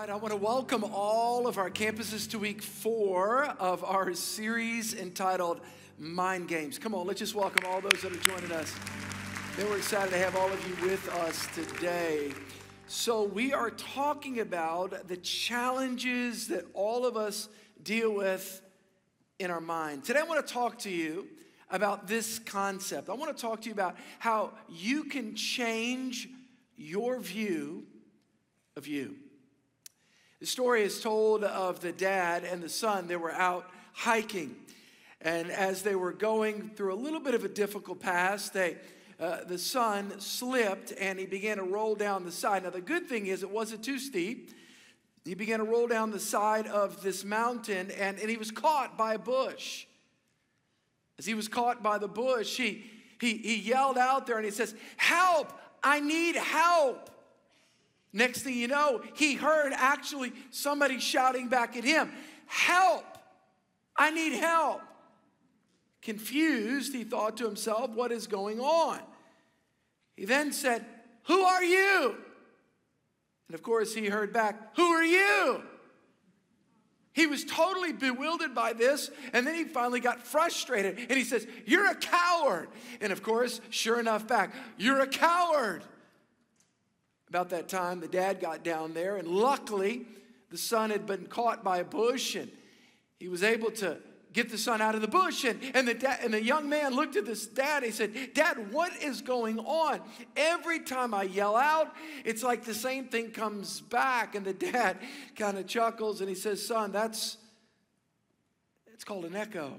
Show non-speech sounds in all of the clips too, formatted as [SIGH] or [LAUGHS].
right, I want to welcome all of our campuses to week four of our series entitled Mind Games. Come on, let's just welcome all those that are joining us. We're excited to have all of you with us today. So, we are talking about the challenges that all of us deal with in our mind. Today, I want to talk to you about this concept. I want to talk to you about how you can change your view of you. The story is told of the dad and the son. They were out hiking. And as they were going through a little bit of a difficult pass, they, uh, the son slipped and he began to roll down the side. Now, the good thing is, it wasn't too steep. He began to roll down the side of this mountain and, and he was caught by a bush. As he was caught by the bush, he, he, he yelled out there and he says, Help! I need help! Next thing you know, he heard actually somebody shouting back at him, Help! I need help. Confused, he thought to himself, What is going on? He then said, Who are you? And of course, he heard back, Who are you? He was totally bewildered by this, and then he finally got frustrated and he says, You're a coward. And of course, sure enough, back, You're a coward. About that time, the dad got down there, and luckily, the son had been caught by a bush, and he was able to get the son out of the bush. And, and, the, da- and the young man looked at this dad. He said, Dad, what is going on? Every time I yell out, it's like the same thing comes back. And the dad [LAUGHS] kind of chuckles and he says, Son, that's, it's called an echo.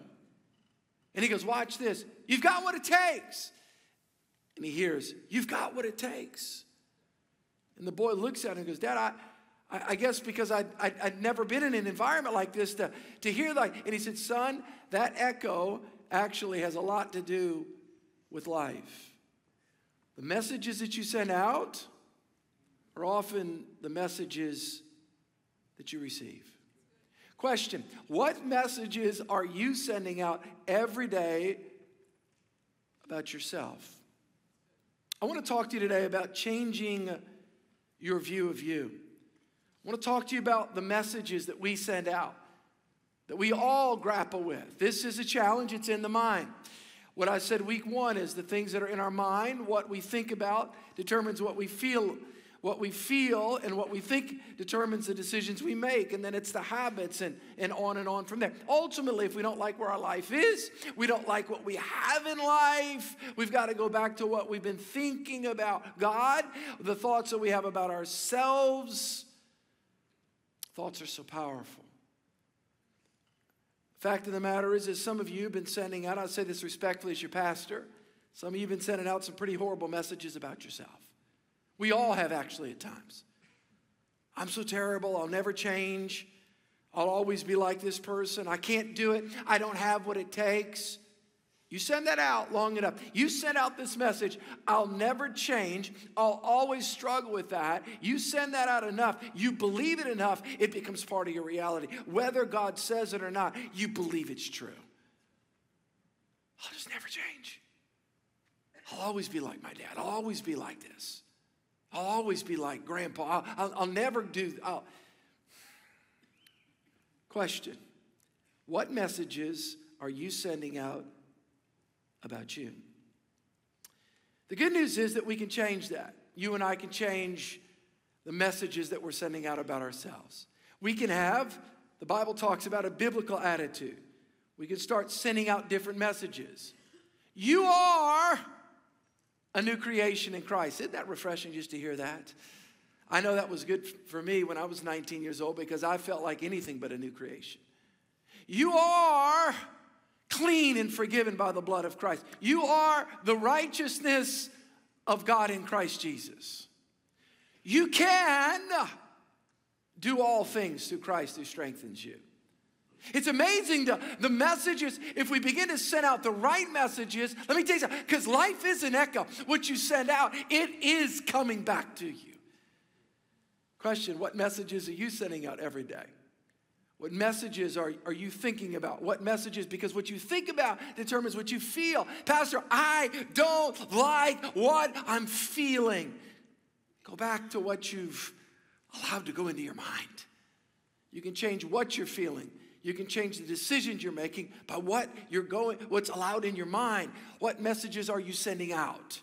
And he goes, Watch this. You've got what it takes. And he hears, You've got what it takes. And the boy looks at him and goes, Dad, I, I, guess because I'd, I'd, I'd, never been in an environment like this to, to hear like, and he said, son, that echo actually has a lot to do with life. The messages that you send out are often the messages that you receive. Question What messages are you sending out every day about yourself? I want to talk to you today about changing your view of you. I want to talk to you about the messages that we send out, that we all grapple with. This is a challenge, it's in the mind. What I said week one is the things that are in our mind, what we think about determines what we feel. What we feel and what we think determines the decisions we make, and then it's the habits and, and on and on from there. Ultimately, if we don't like where our life is, we don't like what we have in life, we've got to go back to what we've been thinking about God, the thoughts that we have about ourselves. Thoughts are so powerful. Fact of the matter is, is some of you have been sending out, I say this respectfully as your pastor, some of you have been sending out some pretty horrible messages about yourself. We all have actually at times. I'm so terrible, I'll never change. I'll always be like this person. I can't do it. I don't have what it takes. You send that out long enough. You send out this message, I'll never change. I'll always struggle with that. You send that out enough, you believe it enough, it becomes part of your reality. Whether God says it or not, you believe it's true. I'll just never change. I'll always be like my dad. I'll always be like this. I'll always be like grandpa. I'll, I'll, I'll never do. I'll. Question What messages are you sending out about you. The good news is that we can change that. You and I can change the messages that we're sending out about ourselves. We can have, the Bible talks about a biblical attitude. We can start sending out different messages. You are a new creation in Christ. Isn't that refreshing just to hear that? I know that was good for me when I was 19 years old because I felt like anything but a new creation. You are clean and forgiven by the blood of Christ. You are the righteousness of God in Christ Jesus. You can do all things through Christ who strengthens you. It's amazing to, the messages, if we begin to send out the right messages, let me tell you something, because life is an echo. What you send out, it is coming back to you. Question What messages are you sending out every day? What messages are, are you thinking about? What messages? Because what you think about determines what you feel. Pastor, I don't like what I'm feeling. Go back to what you've allowed to go into your mind. You can change what you're feeling. You can change the decisions you're making by what you're going, what's allowed in your mind. What messages are you sending out?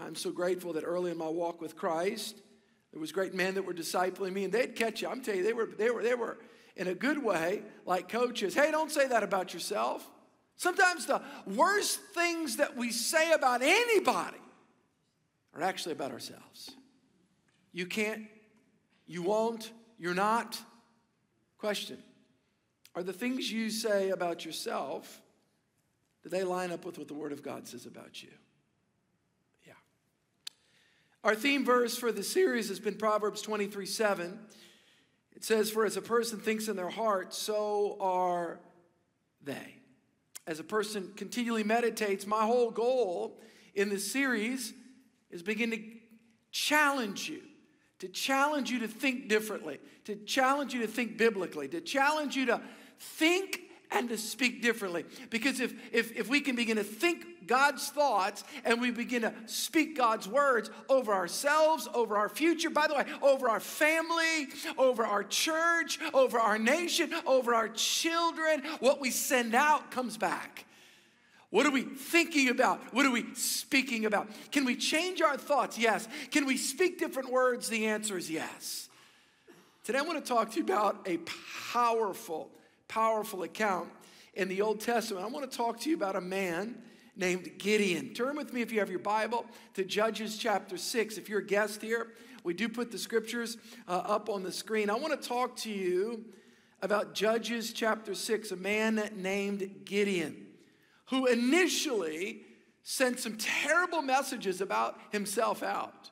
I'm so grateful that early in my walk with Christ, there was great men that were discipling me, and they'd catch you. I'm telling you, they were, they were, they were in a good way, like coaches. Hey, don't say that about yourself. Sometimes the worst things that we say about anybody are actually about ourselves. You can't, you won't, you're not. Question Are the things you say about yourself, do they line up with what the Word of God says about you? Yeah. Our theme verse for the series has been Proverbs 23 7. It says, For as a person thinks in their heart, so are they. As a person continually meditates, my whole goal in this series is begin to challenge you to challenge you to think differently, to challenge you to think biblically, to challenge you to think and to speak differently. Because if, if, if we can begin to think God's thoughts and we begin to speak God's words over ourselves, over our future, by the way, over our family, over our church, over our nation, over our children, what we send out comes back. What are we thinking about? What are we speaking about? Can we change our thoughts? Yes. Can we speak different words? The answer is yes. Today I want to talk to you about a powerful, powerful account in the Old Testament. I want to talk to you about a man named Gideon. Turn with me, if you have your Bible, to Judges chapter 6. If you're a guest here, we do put the scriptures uh, up on the screen. I want to talk to you about Judges chapter 6, a man named Gideon who initially sent some terrible messages about himself out.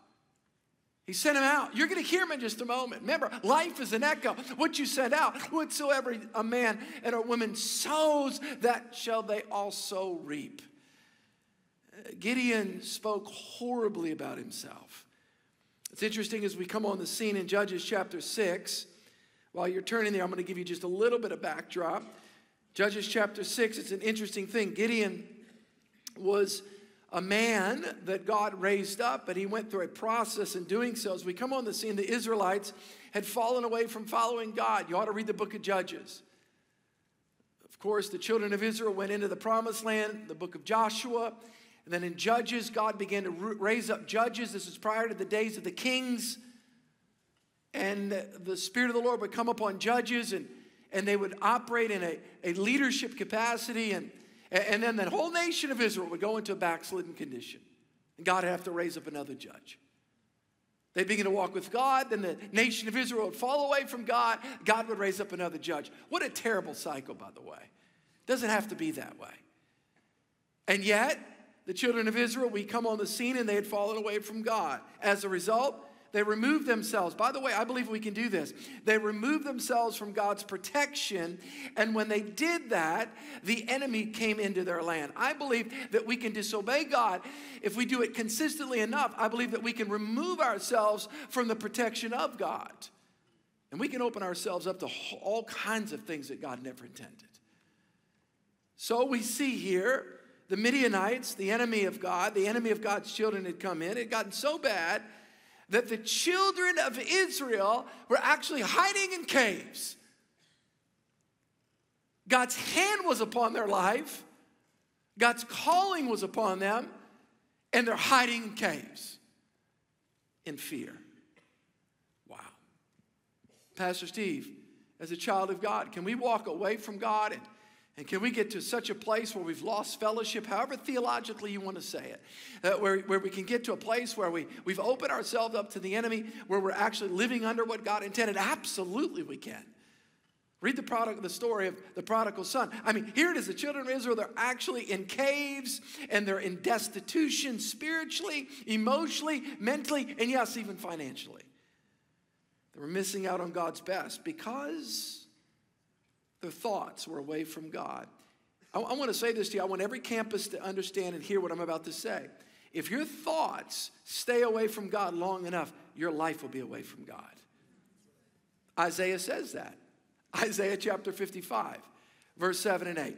He sent him out. You're going to hear him in just a moment. Remember, life is an echo. What you send out, whatsoever a man and a woman sows, that shall they also reap. Gideon spoke horribly about himself. It's interesting as we come on the scene in Judges chapter 6. While you're turning there, I'm going to give you just a little bit of backdrop. Judges chapter 6, it's an interesting thing. Gideon was a man that God raised up, but he went through a process in doing so. As we come on the scene, the Israelites had fallen away from following God. You ought to read the book of Judges. Of course, the children of Israel went into the promised land, the book of Joshua. And then in Judges, God began to raise up judges. This is prior to the days of the kings. And the Spirit of the Lord would come upon judges and and they would operate in a, a leadership capacity, and, and then the whole nation of Israel would go into a backslidden condition. And God would have to raise up another judge. They'd begin to walk with God, then the nation of Israel would fall away from God. God would raise up another judge. What a terrible cycle, by the way. Doesn't have to be that way. And yet, the children of Israel, we come on the scene and they had fallen away from God. As a result, they removed themselves. By the way, I believe we can do this. They removed themselves from God's protection. And when they did that, the enemy came into their land. I believe that we can disobey God if we do it consistently enough. I believe that we can remove ourselves from the protection of God. And we can open ourselves up to all kinds of things that God never intended. So we see here the Midianites, the enemy of God, the enemy of God's children had come in. It had gotten so bad that the children of Israel were actually hiding in caves. God's hand was upon their life, God's calling was upon them, and they're hiding in caves in fear. Wow. Pastor Steve, as a child of God, can we walk away from God and and can we get to such a place where we've lost fellowship, however theologically you want to say it, uh, where, where we can get to a place where we, we've opened ourselves up to the enemy, where we're actually living under what God intended? Absolutely, we can. Read the product, the story of the prodigal son. I mean, here it is: the children of Israel. They're actually in caves and they're in destitution spiritually, emotionally, mentally, and yes, even financially. They were missing out on God's best because their thoughts were away from God. I, I want to say this to you. I want every campus to understand and hear what I'm about to say. If your thoughts stay away from God long enough, your life will be away from God. Isaiah says that. Isaiah chapter 55, verse 7 and 8.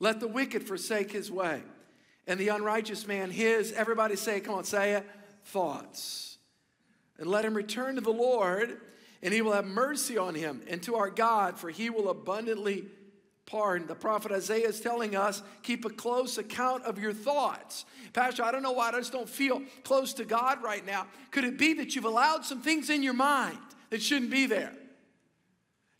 Let the wicked forsake his way, and the unrighteous man his, everybody say, come on, say it, thoughts. and let him return to the Lord, and he will have mercy on him, and to our God, for he will abundantly pardon. The prophet Isaiah is telling us keep a close account of your thoughts. Pastor, I don't know why I just don't feel close to God right now. Could it be that you've allowed some things in your mind that shouldn't be there?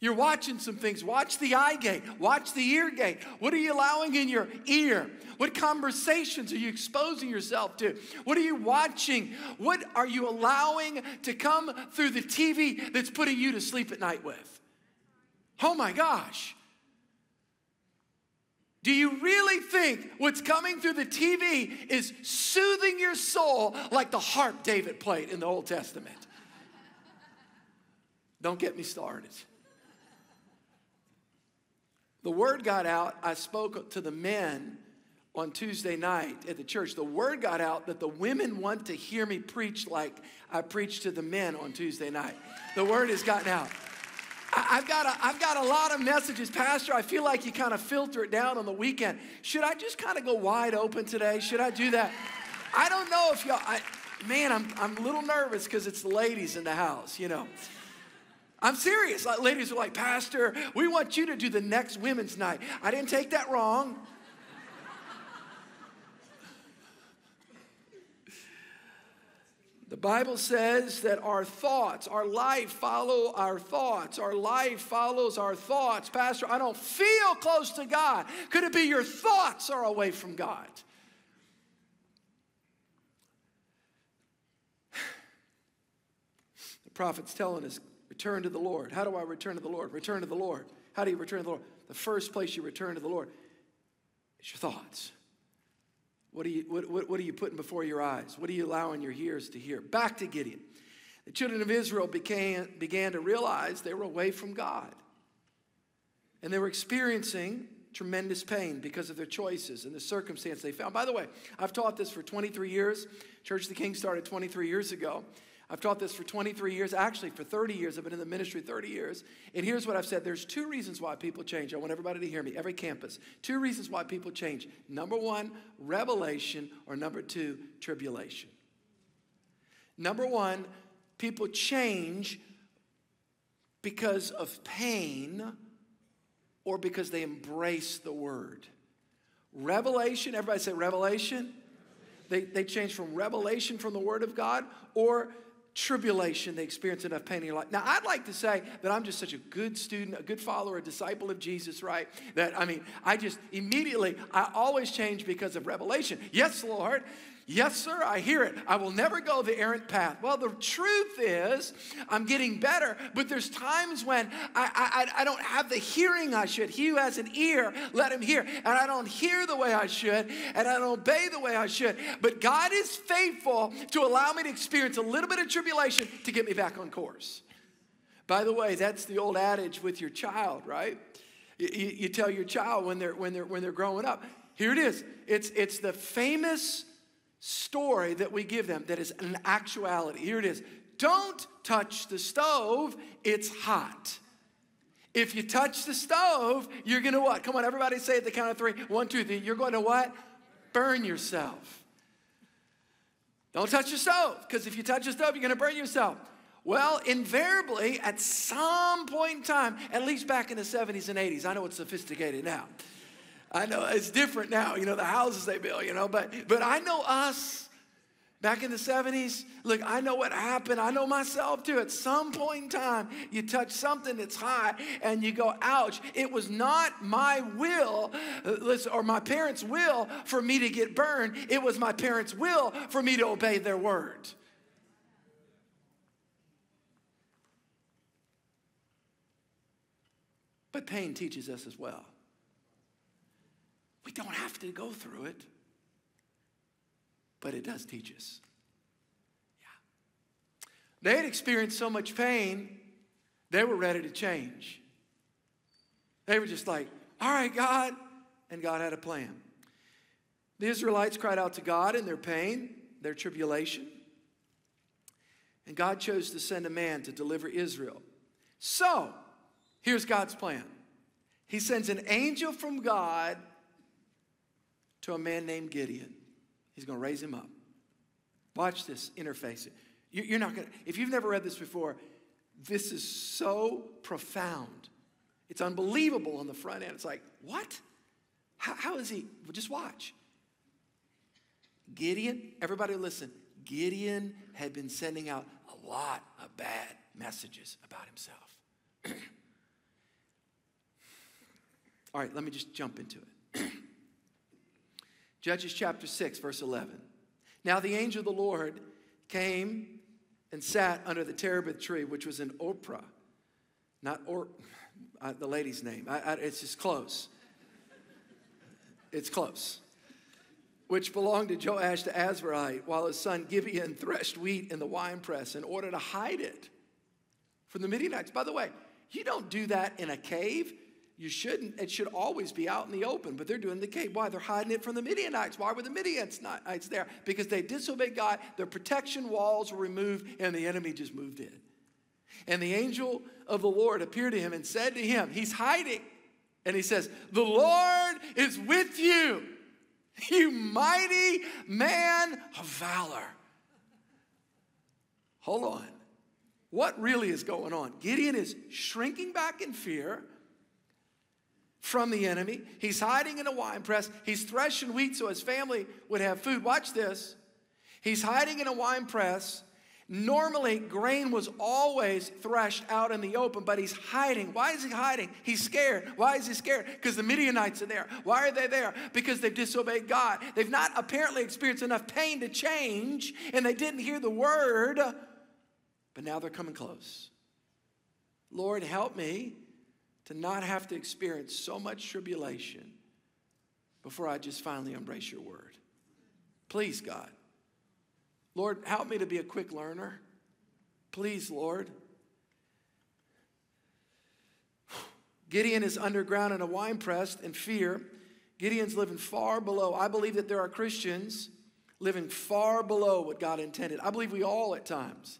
You're watching some things. Watch the eye gate. Watch the ear gate. What are you allowing in your ear? What conversations are you exposing yourself to? What are you watching? What are you allowing to come through the TV that's putting you to sleep at night with? Oh my gosh. Do you really think what's coming through the TV is soothing your soul like the harp David played in the Old Testament? Don't get me started. The word got out. I spoke to the men on Tuesday night at the church. The word got out that the women want to hear me preach like I preached to the men on Tuesday night. The word has gotten out. I've got, a, I've got a lot of messages. Pastor, I feel like you kind of filter it down on the weekend. Should I just kind of go wide open today? Should I do that? I don't know if y'all, I, man, I'm, I'm a little nervous because it's the ladies in the house, you know. I'm serious. Like, ladies are like, Pastor, we want you to do the next women's night. I didn't take that wrong. The Bible says that our thoughts, our life follow our thoughts. Our life follows our thoughts. Pastor, I don't feel close to God. Could it be your thoughts are away from God? [SIGHS] The prophet's telling us Return to the Lord. How do I return to the Lord? Return to the Lord. How do you return to the Lord? The first place you return to the Lord is your thoughts. What are you, what, what, what are you putting before your eyes? What are you allowing your ears to hear? Back to Gideon. The children of Israel began, began to realize they were away from God. And they were experiencing tremendous pain because of their choices and the circumstance they found. By the way, I've taught this for 23 years. Church of the King started 23 years ago. I've taught this for 23 years, actually for 30 years. I've been in the ministry 30 years. And here's what I've said there's two reasons why people change. I want everybody to hear me, every campus. Two reasons why people change. Number one, revelation, or number two, tribulation. Number one, people change because of pain or because they embrace the word. Revelation, everybody say revelation. They, they change from revelation from the word of God or tribulation, they experience enough pain in your life. Now, I'd like to say that I'm just such a good student, a good follower, a disciple of Jesus, right? That, I mean, I just immediately, I always change because of revelation. Yes, Lord. Yes, sir, I hear it. I will never go the errant path. Well, the truth is, I'm getting better, but there's times when I, I, I don't have the hearing I should. He who has an ear, let him hear. And I don't hear the way I should, and I don't obey the way I should. But God is faithful to allow me to experience a little bit of tribulation to get me back on course. By the way, that's the old adage with your child, right? You, you, tell your child when they're, when, they're, when they're growing up, here it is. It's, it's the famous story that we give them that is an actuality. Here it is Don't touch the stove, it's hot. If you touch the stove, you're gonna what? Come on, everybody say at the count of three. One, two, three. You're going to what? Burn yourself. Don't touch the stove, because if you touch the stove, you're gonna burn yourself. Well, invariably, at some point in time, at least back in the 70s and 80s, I know it's sophisticated now. I know it's different now, you know, the houses they build, you know, but but I know us back in the 70s. Look, I know what happened. I know myself too. At some point in time, you touch something that's high and you go, ouch. It was not my will, uh, or my parents' will for me to get burned. It was my parents' will for me to obey their word. But pain teaches us as well. Don't have to go through it, but it does teach us. Yeah. They had experienced so much pain, they were ready to change. They were just like, all right, God. And God had a plan. The Israelites cried out to God in their pain, their tribulation. And God chose to send a man to deliver Israel. So, here's God's plan He sends an angel from God to a man named Gideon. He's going to raise him up. Watch this interface. It. You're not going to, if you've never read this before, this is so profound. It's unbelievable on the front end. It's like, what? How, how is he? Well, just watch. Gideon, everybody listen. Gideon had been sending out a lot of bad messages about himself. [CLEARS THROAT] All right, let me just jump into it. [CLEARS THROAT] Judges chapter 6, verse 11. Now the angel of the Lord came and sat under the terebinth tree, which was in Ophrah. Not or, uh, the lady's name. I, I, it's just close. It's close. Which belonged to Joash the Abiezrite, while his son Gideon threshed wheat in the winepress in order to hide it from the Midianites. By the way, you don't do that in a cave. You shouldn't. It should always be out in the open, but they're doing the cave. Why? They're hiding it from the Midianites. Why were the Midianites there? Because they disobeyed God. Their protection walls were removed, and the enemy just moved in. And the angel of the Lord appeared to him and said to him, He's hiding. And he says, The Lord is with you, you mighty man of valor. Hold on. What really is going on? Gideon is shrinking back in fear from the enemy. He's hiding in a wine press. He's threshing wheat so his family would have food. Watch this. He's hiding in a wine press. Normally, grain was always threshed out in the open, but he's hiding. Why is he hiding? He's scared. Why is he scared? Because the Midianites are there. Why are they there? Because they've disobeyed God. They've not apparently experienced enough pain to change, and they didn't hear the word, but now they're coming close. Lord, help me to not have to experience so much tribulation before I just finally embrace your word. Please, God. Lord, help me to be a quick learner. Please, Lord. Gideon is underground in a wine press in fear. Gideon's living far below. I believe that there are Christians living far below what God intended. I believe we all at times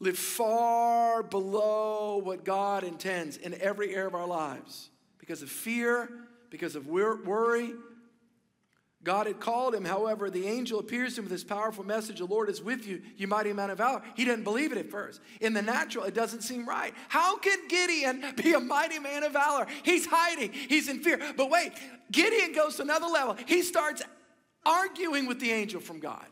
live far below what God intends in every area of our lives because of fear, because of worry. God had called him, however, the angel appears to him with this powerful message The Lord is with you, you mighty man of valor. He didn't believe it at first. In the natural, it doesn't seem right. How can Gideon be a mighty man of valor? He's hiding, he's in fear. But wait, Gideon goes to another level. He starts arguing with the angel from God.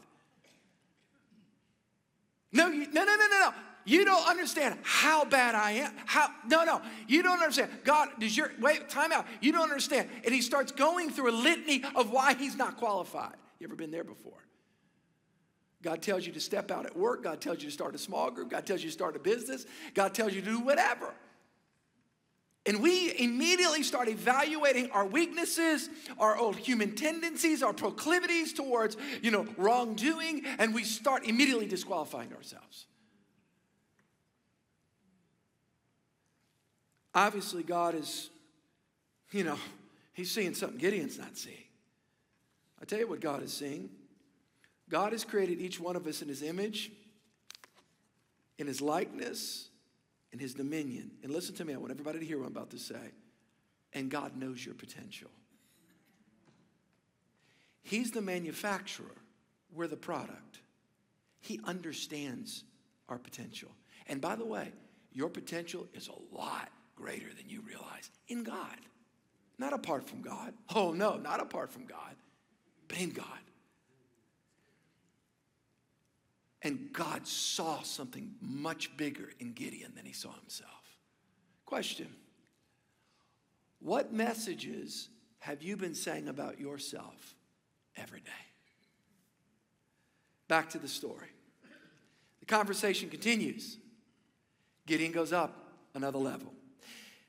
No, you, no, no, no, no, no. You don't understand how bad I am. How no, no. You don't understand. God, does your wait, time out. You don't understand. And he starts going through a litany of why he's not qualified. You ever been there before? God tells you to step out at work. God tells you to start a small group. God tells you to start a business. God tells you to do whatever. And we immediately start evaluating our weaknesses, our old human tendencies, our proclivities towards, you know, wrongdoing, and we start immediately disqualifying ourselves. Obviously, God is, you know, He's seeing something Gideon's not seeing. I tell you what God is seeing. God has created each one of us in His image, in His likeness, and his dominion. And listen to me, I want everybody to hear what I'm about to say. And God knows your potential. He's the manufacturer, we're the product. He understands our potential. And by the way, your potential is a lot greater than you realize in God, not apart from God. Oh, no, not apart from God, but in God. And God saw something much bigger in Gideon than he saw himself. Question What messages have you been saying about yourself every day? Back to the story. The conversation continues. Gideon goes up another level.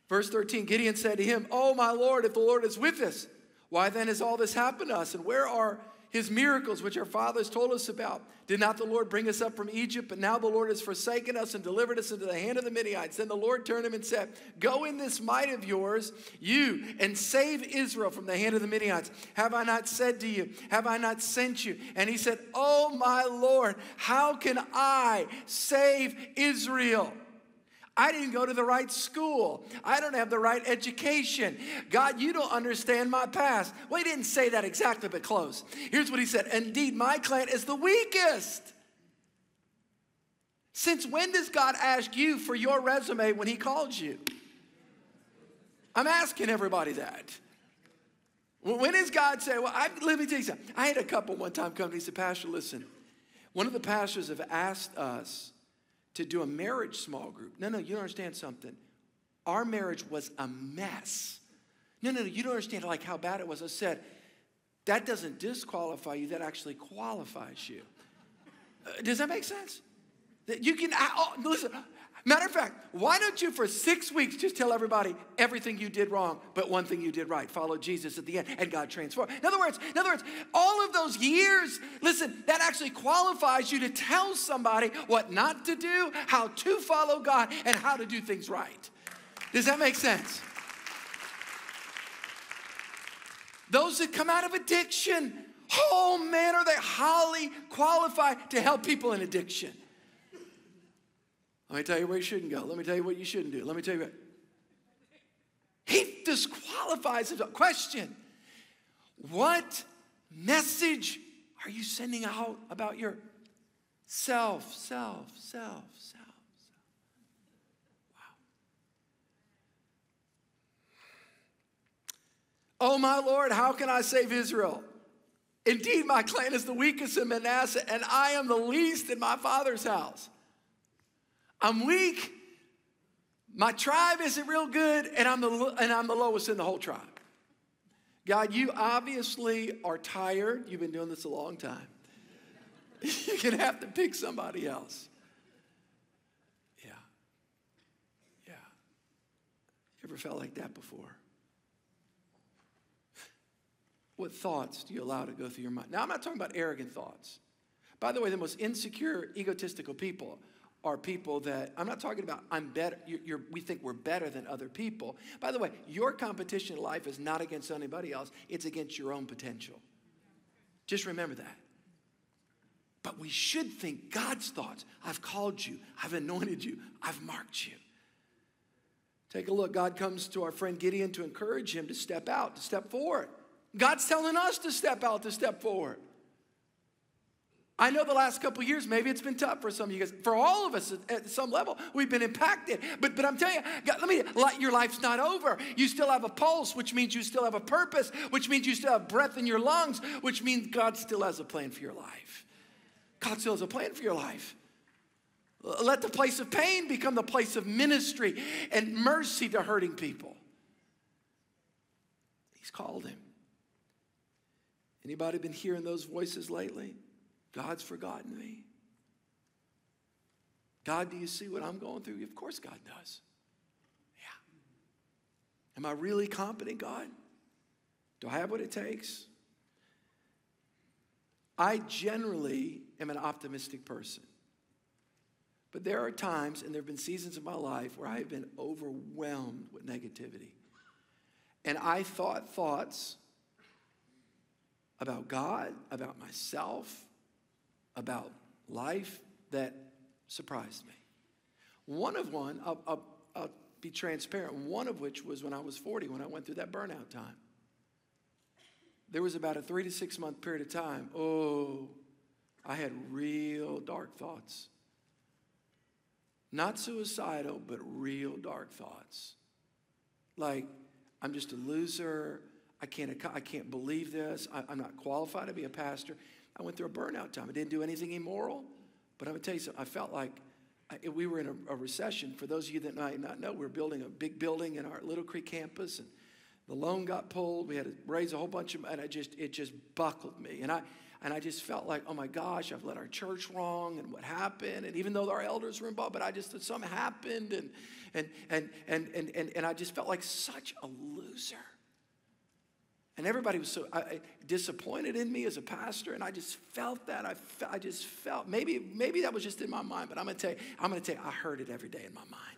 Verse 13 Gideon said to him, Oh, my Lord, if the Lord is with us, why then has all this happened to us? And where are his miracles, which our fathers told us about. Did not the Lord bring us up from Egypt? But now the Lord has forsaken us and delivered us into the hand of the Midianites. Then the Lord turned him and said, Go in this might of yours, you, and save Israel from the hand of the Midianites. Have I not said to you? Have I not sent you? And he said, Oh, my Lord, how can I save Israel? I didn't go to the right school. I don't have the right education. God, you don't understand my past. Well, he didn't say that exactly, but close. Here's what he said Indeed, my clan is the weakest. Since when does God ask you for your resume when He calls you? I'm asking everybody that. When does God say, Well, I, let me tell you something. I had a couple one time come to me and said, Pastor, listen, one of the pastors have asked us to do a marriage small group. No, no, you don't understand something. Our marriage was a mess. No, no, no, you don't understand like how bad it was. I said, that doesn't disqualify you, that actually qualifies you. Uh, does that make sense? That You can, oh, listen, matter of fact, why don't you for six weeks just tell everybody everything you did wrong, but one thing you did right? Follow Jesus at the end, and God transformed. In other words, in other words, all of those years, listen, that actually qualifies you to tell somebody what not to do, how to follow God, and how to do things right. Does that make sense? Those that come out of addiction, oh man, are they highly qualified to help people in addiction. Let me tell you where you shouldn't go. Let me tell you what you shouldn't do. Let me tell you. He disqualifies himself. Question What message are you sending out about your self, self, self, self? Wow. Oh, my Lord, how can I save Israel? Indeed, my clan is the weakest in Manasseh, and I am the least in my father's house. I'm weak. My tribe isn't real good, and I'm the, and I'm the lowest in the whole tribe. God, you obviously are tired. You've been doing this a long time. [LAUGHS] You're going to have to pick somebody else. Yeah. Yeah. You ever felt like that before? What thoughts do you allow to go through your mind? Now, I'm not talking about arrogant thoughts. By the way, the most insecure, egotistical people are people that I'm not talking about I'm better. You're, you're, we think we're better than other people. By the way, your competition in life is not against anybody else, it's against your own potential. Just remember that. But we should think God's thoughts. I've called you, I've anointed you, I've marked you. Take a look. God comes to our friend Gideon to encourage him to step out, to step forward. God's telling us to step out, to step forward. I know the last couple years, maybe it's been tough for some of you guys. For all of us at some level, we've been impacted. But, but I'm telling you, God, let me, your life's not over. You still have a pulse, which means you still have a purpose, which means you still have breath in your lungs, which means God still has a plan for your life. God still has a plan for your life. Let the place of pain become the place of ministry and mercy to hurting people. He's called him. Anybody been hearing those voices lately? God's forgotten me. God, do you see what I'm going through? Of course, God does. Yeah. Am I really competent, God? Do I have what it takes? I generally am an optimistic person. But there are times, and there have been seasons of my life where I have been overwhelmed with negativity. And I thought thoughts about God, about myself, about life that surprised me. One of one, I'll, I'll, I'll be transparent, one of which was when I was 40, when I went through that burnout time. There was about a three to six month period of time. Oh, I had real dark thoughts. Not suicidal, but real dark thoughts. Like, I'm just a loser. I can't, I can't believe this. I, am not qualified to be a pastor. I went through a burnout time. I didn't do anything immoral, but I'm to tell you something. I felt like I, we were in a, a, recession. For those of you that might not know, we were building a big building in our Little Creek campus, and the loan got pulled. We had to raise a whole bunch of, and I just it just buckled me, and I and I just felt like, oh my gosh, I've led our church wrong, and what happened? And even though our elders were involved, but I just something happened, and and and and and and, and I just felt like such a loser. And everybody was so I, disappointed in me as a pastor, and I just felt that. I, fe- I just felt maybe maybe that was just in my mind, but I'm gonna tell you, I'm gonna tell you, I heard it every day in my mind.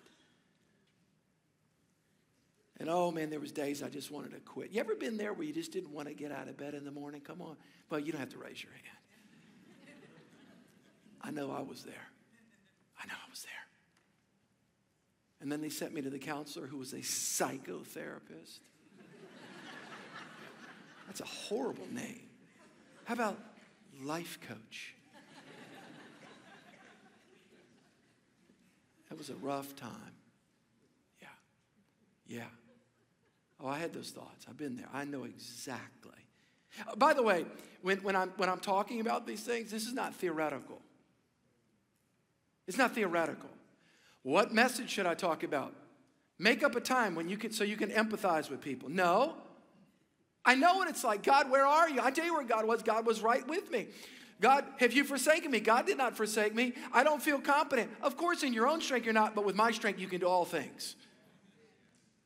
And oh man, there was days I just wanted to quit. You ever been there where you just didn't want to get out of bed in the morning? Come on. Well, you don't have to raise your hand. [LAUGHS] I know I was there. I know I was there. And then they sent me to the counselor who was a psychotherapist. That's a horrible name. How about life coach? That was a rough time. Yeah. Yeah. Oh, I had those thoughts. I've been there. I know exactly. Uh, by the way, when, when, I'm, when I'm talking about these things, this is not theoretical. It's not theoretical. What message should I talk about? Make up a time when you can so you can empathize with people. No. I know what it's like. God, where are you? I tell you where God was. God was right with me. God, have you forsaken me? God did not forsake me. I don't feel competent. Of course, in your own strength, you're not, but with my strength, you can do all things.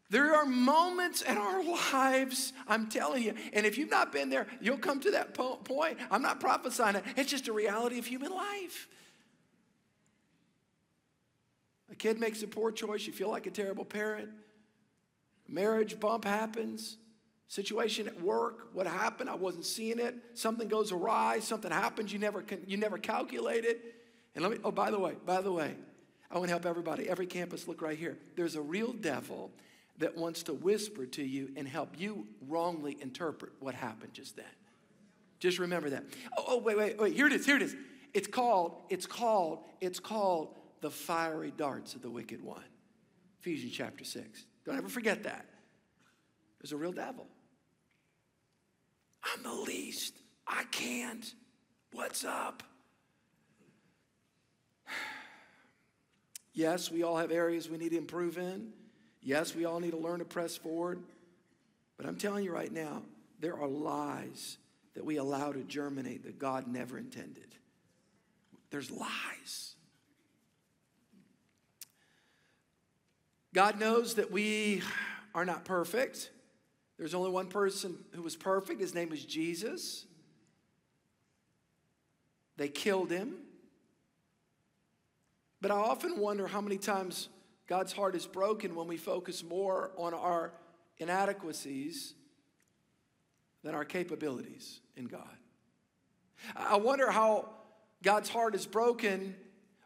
There are moments in our lives, I'm telling you, and if you've not been there, you'll come to that po- point. I'm not prophesying it, it's just a reality of human life. A kid makes a poor choice, you feel like a terrible parent. Marriage bump happens. Situation at work, what happened? I wasn't seeing it. Something goes awry, something happens you never you never calculated. And let me oh by the way, by the way, I want to help everybody. Every campus look right here. There's a real devil that wants to whisper to you and help you wrongly interpret what happened just then. Just remember that. Oh, oh wait, wait, wait. Here it is. Here it is. It's called, it's called, it's called the fiery darts of the wicked one. Ephesians chapter 6. Don't ever forget that. There's a real devil. I'm the least. I can't. What's up? [SIGHS] Yes, we all have areas we need to improve in. Yes, we all need to learn to press forward. But I'm telling you right now, there are lies that we allow to germinate that God never intended. There's lies. God knows that we are not perfect. There's only one person who was perfect. His name was Jesus. They killed him. But I often wonder how many times God's heart is broken when we focus more on our inadequacies than our capabilities in God. I wonder how God's heart is broken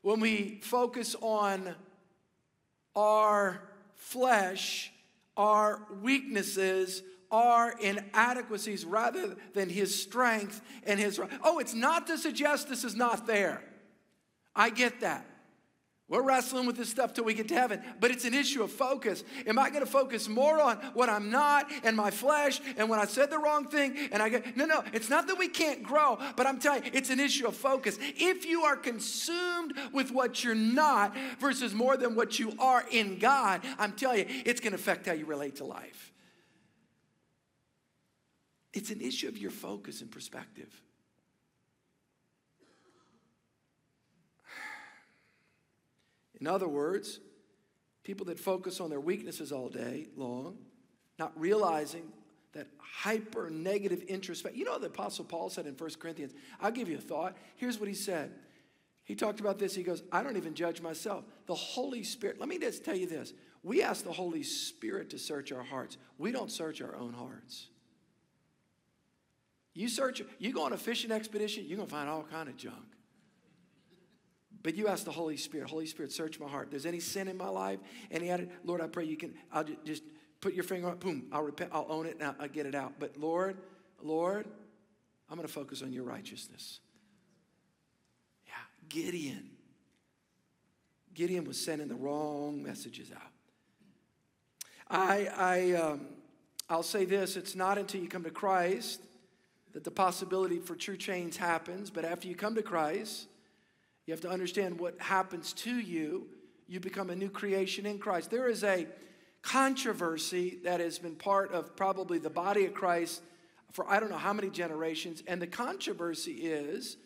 when we focus on our flesh our weaknesses, our inadequacies, rather than his strength and his. Oh, it's not to suggest this is not there. I get that. We're wrestling with this stuff till we get to heaven, but it's an issue of focus. Am I going to focus more on what I'm not and my flesh and when I said the wrong thing? And I get, no, no, it's not that we can't grow, but I'm telling you, it's an issue of focus. If you are consumed with what you're not versus more than what you are in God, I'm telling you, it's going to affect how you relate to life. It's an issue of your focus and perspective. In other words, people that focus on their weaknesses all day long, not realizing that hyper negative introspection. You know the Apostle Paul said in 1 Corinthians? I'll give you a thought. Here's what he said. He talked about this. He goes, I don't even judge myself. The Holy Spirit, let me just tell you this. We ask the Holy Spirit to search our hearts. We don't search our own hearts. You search, you go on a fishing expedition, you're gonna find all kind of junk. But you ask the Holy Spirit, Holy Spirit, search my heart. There's any sin in my life? Any added? Lord, I pray you can, I'll just put your finger on boom, I'll repent, I'll own it, and I'll get it out. But Lord, Lord, I'm going to focus on your righteousness. Yeah, Gideon. Gideon was sending the wrong messages out. I, I, um, I'll say this it's not until you come to Christ that the possibility for true change happens, but after you come to Christ, you have to understand what happens to you. You become a new creation in Christ. There is a controversy that has been part of probably the body of Christ for I don't know how many generations. And the controversy is,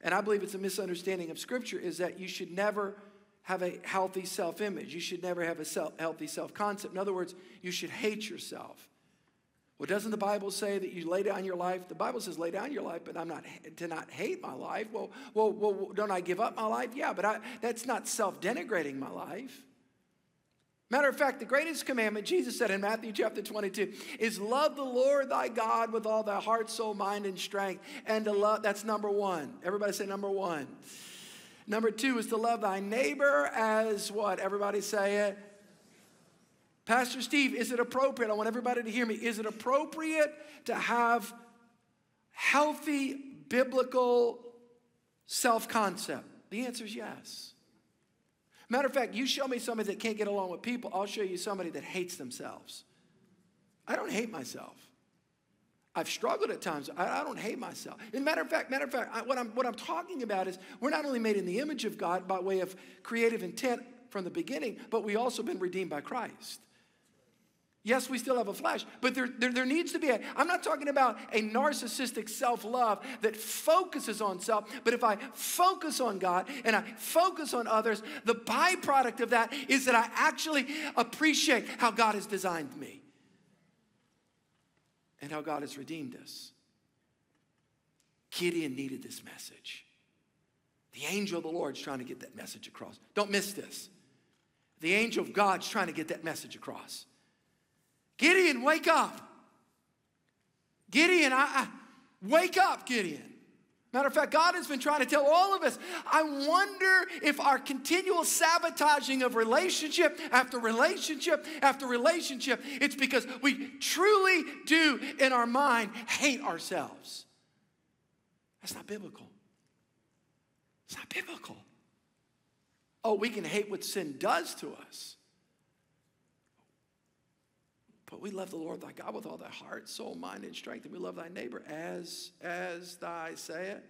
and I believe it's a misunderstanding of Scripture, is that you should never have a healthy self image. You should never have a self, healthy self concept. In other words, you should hate yourself. Well, doesn't the Bible say that you lay down your life? The Bible says lay down your life, but I'm not to not hate my life. Well, well, well don't I give up my life? Yeah, but I, that's not self-denigrating my life. Matter of fact, the greatest commandment, Jesus said in Matthew chapter 22, is love the Lord thy God with all thy heart, soul, mind, and strength. And to love, that's number one. Everybody say number one. Number two is to love thy neighbor as what? Everybody say it Pastor Steve, is it appropriate? I want everybody to hear me. Is it appropriate to have healthy biblical self concept? The answer is yes. Matter of fact, you show me somebody that can't get along with people, I'll show you somebody that hates themselves. I don't hate myself. I've struggled at times. I, don't hate myself. And matter of fact, matter of fact, I, what, I'm, what I'm talking about is we're not only made in the image of God by way of creative intent from the beginning, but we also been redeemed by Christ. Yes, we still have a flesh, but there, there, there needs to be a, I'm not talking about a narcissistic self love that focuses on self, but if I focus on God and I focus on others, the byproduct of that is that I actually appreciate how God has designed me and how God has redeemed us. Gideon needed this message. The angel of the Lord is trying to get that message across. Don't miss this. The angel of God's trying to get that message across. Gideon, wake up. Gideon, I, I, wake up, Gideon. Matter of fact, God has been trying to tell all of us. I wonder if our continual sabotaging of relationship after relationship after relationship, it's because we truly do in our mind hate ourselves. That's not biblical. It's not biblical. Oh, we can hate what sin does to us. But we love the Lord thy God with all thy heart, soul, mind, and strength, and we love thy neighbor as as thy say it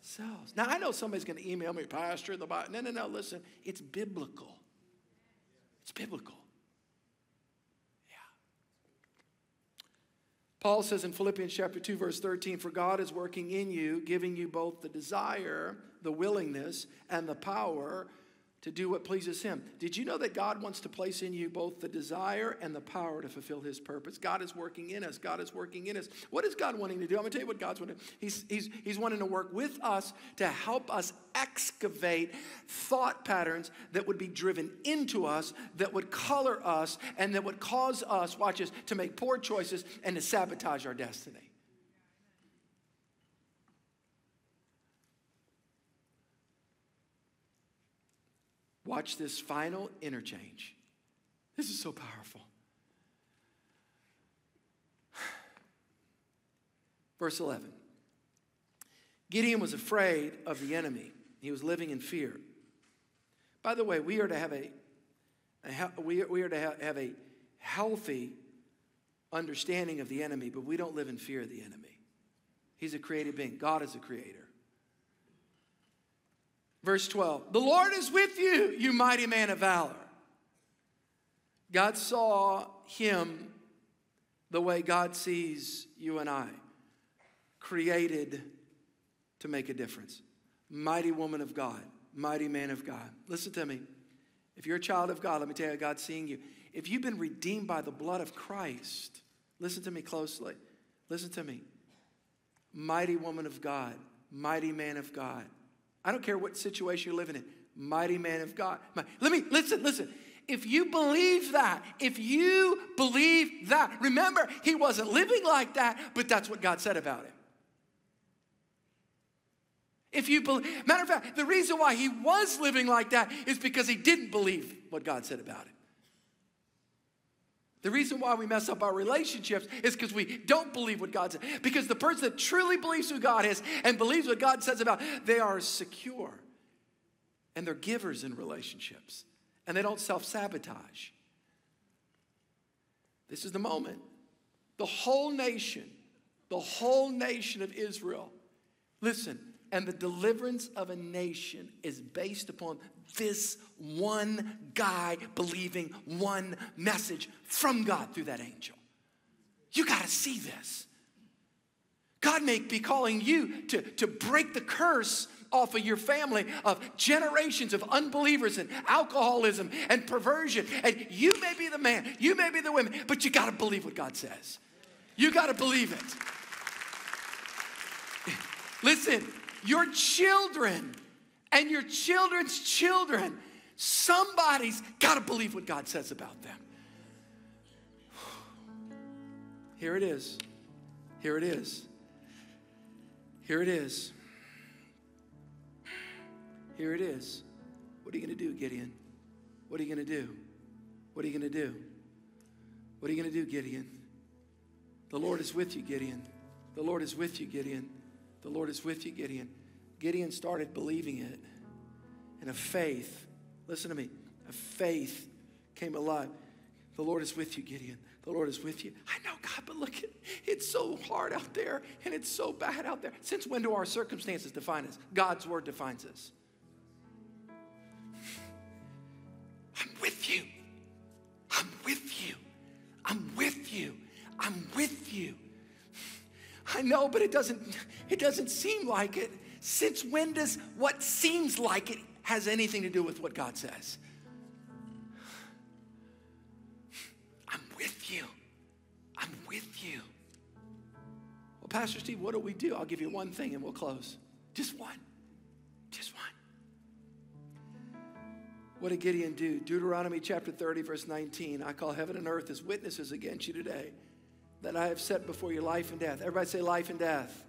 selves. Now I know somebody's going to email me, Pastor, the Bible. No, no, no. Listen, it's biblical. It's biblical. Yeah. Paul says in Philippians chapter 2, verse 13, For God is working in you, giving you both the desire, the willingness, and the power to do what pleases Him. Did you know that God wants to place in you both the desire and the power to fulfill His purpose? God is working in us. God is working in us. What is God wanting to do? I'm going to tell you what God's wanting. He's, he's, he's wanting to work with us to help us excavate thought patterns that would be driven into us, that would color us, and that would cause us, watch this, to make poor choices and to sabotage our destiny. Watch this final interchange. This is so powerful. Verse 11 Gideon was afraid of the enemy, he was living in fear. By the way, we are to have a, we are to have, have a healthy understanding of the enemy, but we don't live in fear of the enemy. He's a created being, God is a creator. Verse 12 The Lord is with you, you mighty man of valor. God saw him the way God sees you and I, created to make a difference. Mighty woman of God, mighty man of God. Listen to me. If you're a child of God, let me tell you, God's seeing you. If you've been redeemed by the blood of Christ, listen to me closely. Listen to me. Mighty woman of God, mighty man of God. I don't care what situation you're living in. Mighty man of God. Let me, listen, listen. If you believe that, if you believe that, remember, he wasn't living like that, but that's what God said about him. If you believe, matter of fact, the reason why he was living like that is because he didn't believe what God said about him. The reason why we mess up our relationships is because we don't believe what God says. Because the person that truly believes who God is and believes what God says about, they are secure. And they're givers in relationships. And they don't self-sabotage. This is the moment. The whole nation, the whole nation of Israel, listen, and the deliverance of a nation is based upon this one guy believing one message from God through that angel. You got to see this. God may be calling you to, to break the curse off of your family of generations of unbelievers and alcoholism and perversion. And you may be the man, you may be the woman, but you got to believe what God says. You got to believe it. [LAUGHS] Listen, your children and your children's children, somebody's got to believe what God says about them. Here it is. Here it is. Here it is. Here it is. What are you going to do, Gideon? What are you going to do? What are you going to do? What are you going to do, Gideon? The Lord is with you, Gideon. The Lord is with you, Gideon. The Lord is with you, Gideon. Gideon started believing it And a faith. Listen to me. A faith came alive. The Lord is with you, Gideon. The Lord is with you. I know, God, but look, it's so hard out there and it's so bad out there. Since when do our circumstances define us? God's word defines us. I'm with you. I'm with you. I'm with you. I'm with you. I know, but it doesn't it doesn't seem like it. Since when does what seems like it has anything to do with what God says? I'm with you. I'm with you. Well, Pastor Steve, what do we do? I'll give you one thing and we'll close. Just one. Just one. What did Gideon do? Deuteronomy chapter 30, verse 19. I call heaven and earth as witnesses against you today that I have set before you life and death. Everybody say life and death.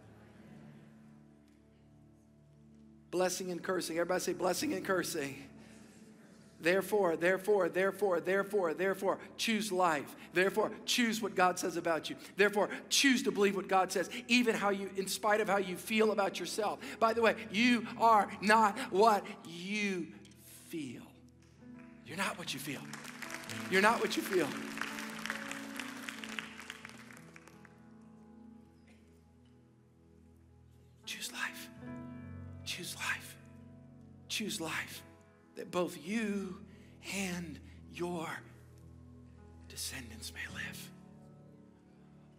Blessing and cursing. Everybody say blessing and cursing. Therefore, therefore, therefore, therefore, therefore, choose life. Therefore, choose what God says about you. Therefore, choose to believe what God says, even how you, in spite of how you feel about yourself. By the way, you are not what you feel. You're not what you feel. You're not what you feel. Choose life that both you and your descendants may live.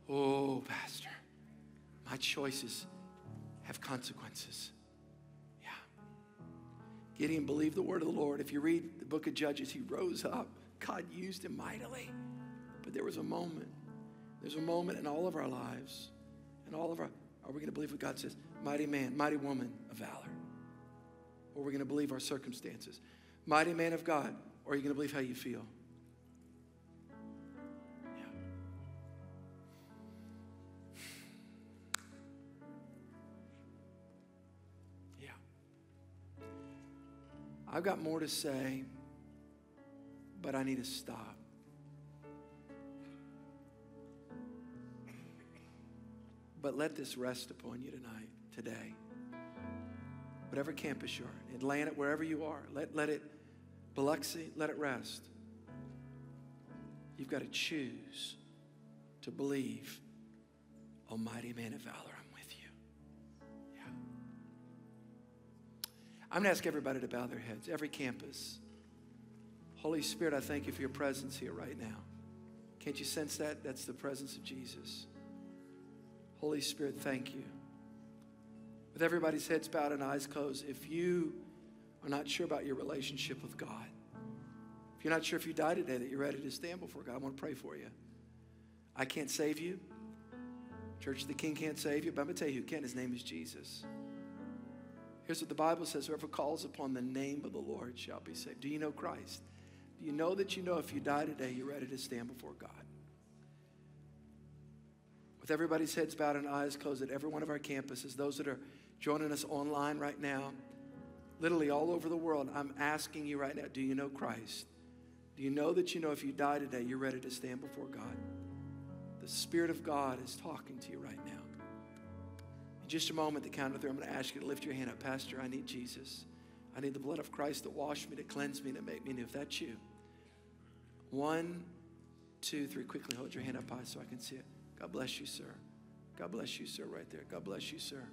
Oh, Pastor, my choices have consequences. Yeah. Gideon believed the word of the Lord. If you read the book of Judges, he rose up. God used him mightily. But there was a moment. There's a moment in all of our lives, and all of our, are we going to believe what God says? Mighty man, mighty woman of valor. Or are we going to believe our circumstances? Mighty man of God, or are you going to believe how you feel? Yeah. Yeah. I've got more to say, but I need to stop. But let this rest upon you tonight, today. Whatever campus you're in, Atlanta, wherever you are, let, let it, Biloxi, let it rest. You've got to choose to believe, Almighty man of valor. I'm with you. Yeah. I'm going to ask everybody to bow their heads, every campus. Holy Spirit, I thank you for your presence here right now. Can't you sense that? That's the presence of Jesus. Holy Spirit, thank you. With everybody's heads bowed and eyes closed, if you are not sure about your relationship with God, if you're not sure if you die today that you're ready to stand before God, I want to pray for you. I can't save you. Church of the King can't save you, but I'm going to tell you who can. His name is Jesus. Here's what the Bible says whoever calls upon the name of the Lord shall be saved. Do you know Christ? Do you know that you know if you die today, you're ready to stand before God? With everybody's heads bowed and eyes closed at every one of our campuses, those that are joining us online right now, literally all over the world, I'm asking you right now do you know Christ? Do you know that you know if you die today, you're ready to stand before God? The Spirit of God is talking to you right now In just a moment, the count of three, I'm going to ask you to lift your hand up. Pastor, I need Jesus. I need the blood of Christ to wash me, to cleanse me, to make me new. If that's you, one, two, three. Quickly hold your hand up high so I can see it. God bless you, sir. God bless you, sir, right there. God bless you, sir.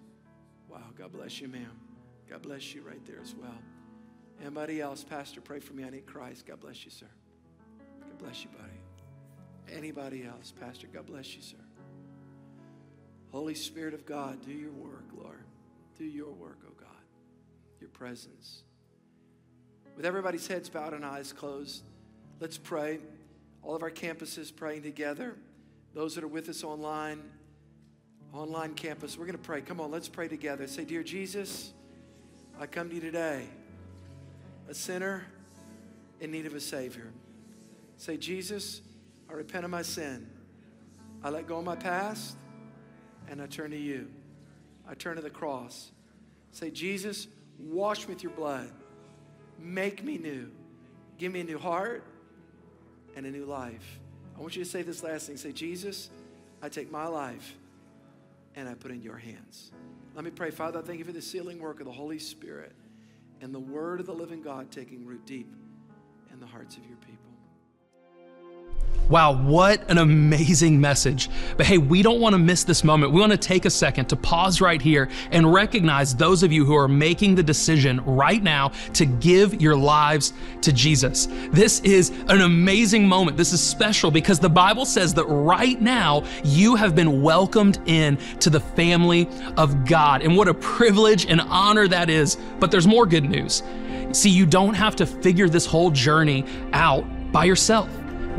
Wow. God bless you, ma'am. God bless you right there as well. Anybody else? Pastor, pray for me. I need Christ. God bless you, sir. God bless you, buddy. Anybody else? Pastor, God bless you, sir. Holy Spirit of God, do your work, Lord. Do your work, oh God. Your presence. With everybody's heads bowed and eyes closed, let's pray. All of our campuses praying together. Those that are with us online, online campus, we're going to pray. Come on, let's pray together. Say, Dear Jesus, I come to you today, a sinner in need of a Savior. Say, Jesus, I repent of my sin. I let go of my past and I turn to you. I turn to the cross. Say, Jesus, wash me with your blood. Make me new. Give me a new heart and a new life. I want you to say this last thing. Say, Jesus, I take my life and I put in your hands. Let me pray. Father, I thank you for the sealing work of the Holy Spirit and the word of the living God taking root deep in the hearts of your people. Wow, what an amazing message. But hey, we don't want to miss this moment. We want to take a second to pause right here and recognize those of you who are making the decision right now to give your lives to Jesus. This is an amazing moment. This is special because the Bible says that right now you have been welcomed in to the family of God. And what a privilege and honor that is. But there's more good news. See, you don't have to figure this whole journey out by yourself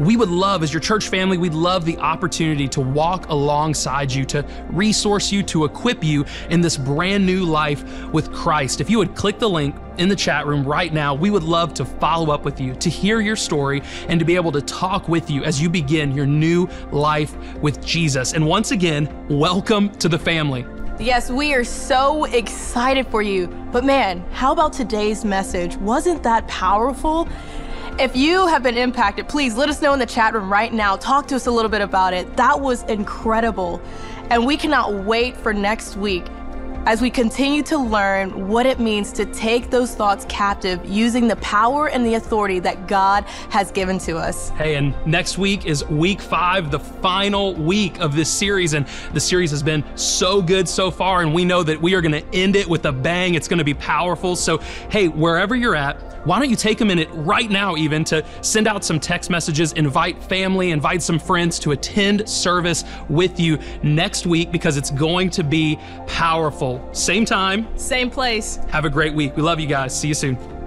we would love, as your church family, we'd love the opportunity to walk alongside you, to resource you, to equip you in this brand new life with Christ. If you would click the link in the chat room right now, we would love to follow up with you, to hear your story, and to be able to talk with you as you begin your new life with Jesus. And once again, welcome to the family. Yes, we are so excited for you. But man, how about today's message? Wasn't that powerful? If you have been impacted, please let us know in the chat room right now. Talk to us a little bit about it. That was incredible. And we cannot wait for next week as we continue to learn what it means to take those thoughts captive using the power and the authority that God has given to us. Hey, and next week is week five, the final week of this series. And the series has been so good so far, and we know that we are going to end it with a bang. It's going to be powerful. So, hey, wherever you're at, why don't you take a minute right now, even to send out some text messages, invite family, invite some friends to attend service with you next week because it's going to be powerful. Same time, same place. Have a great week. We love you guys. See you soon.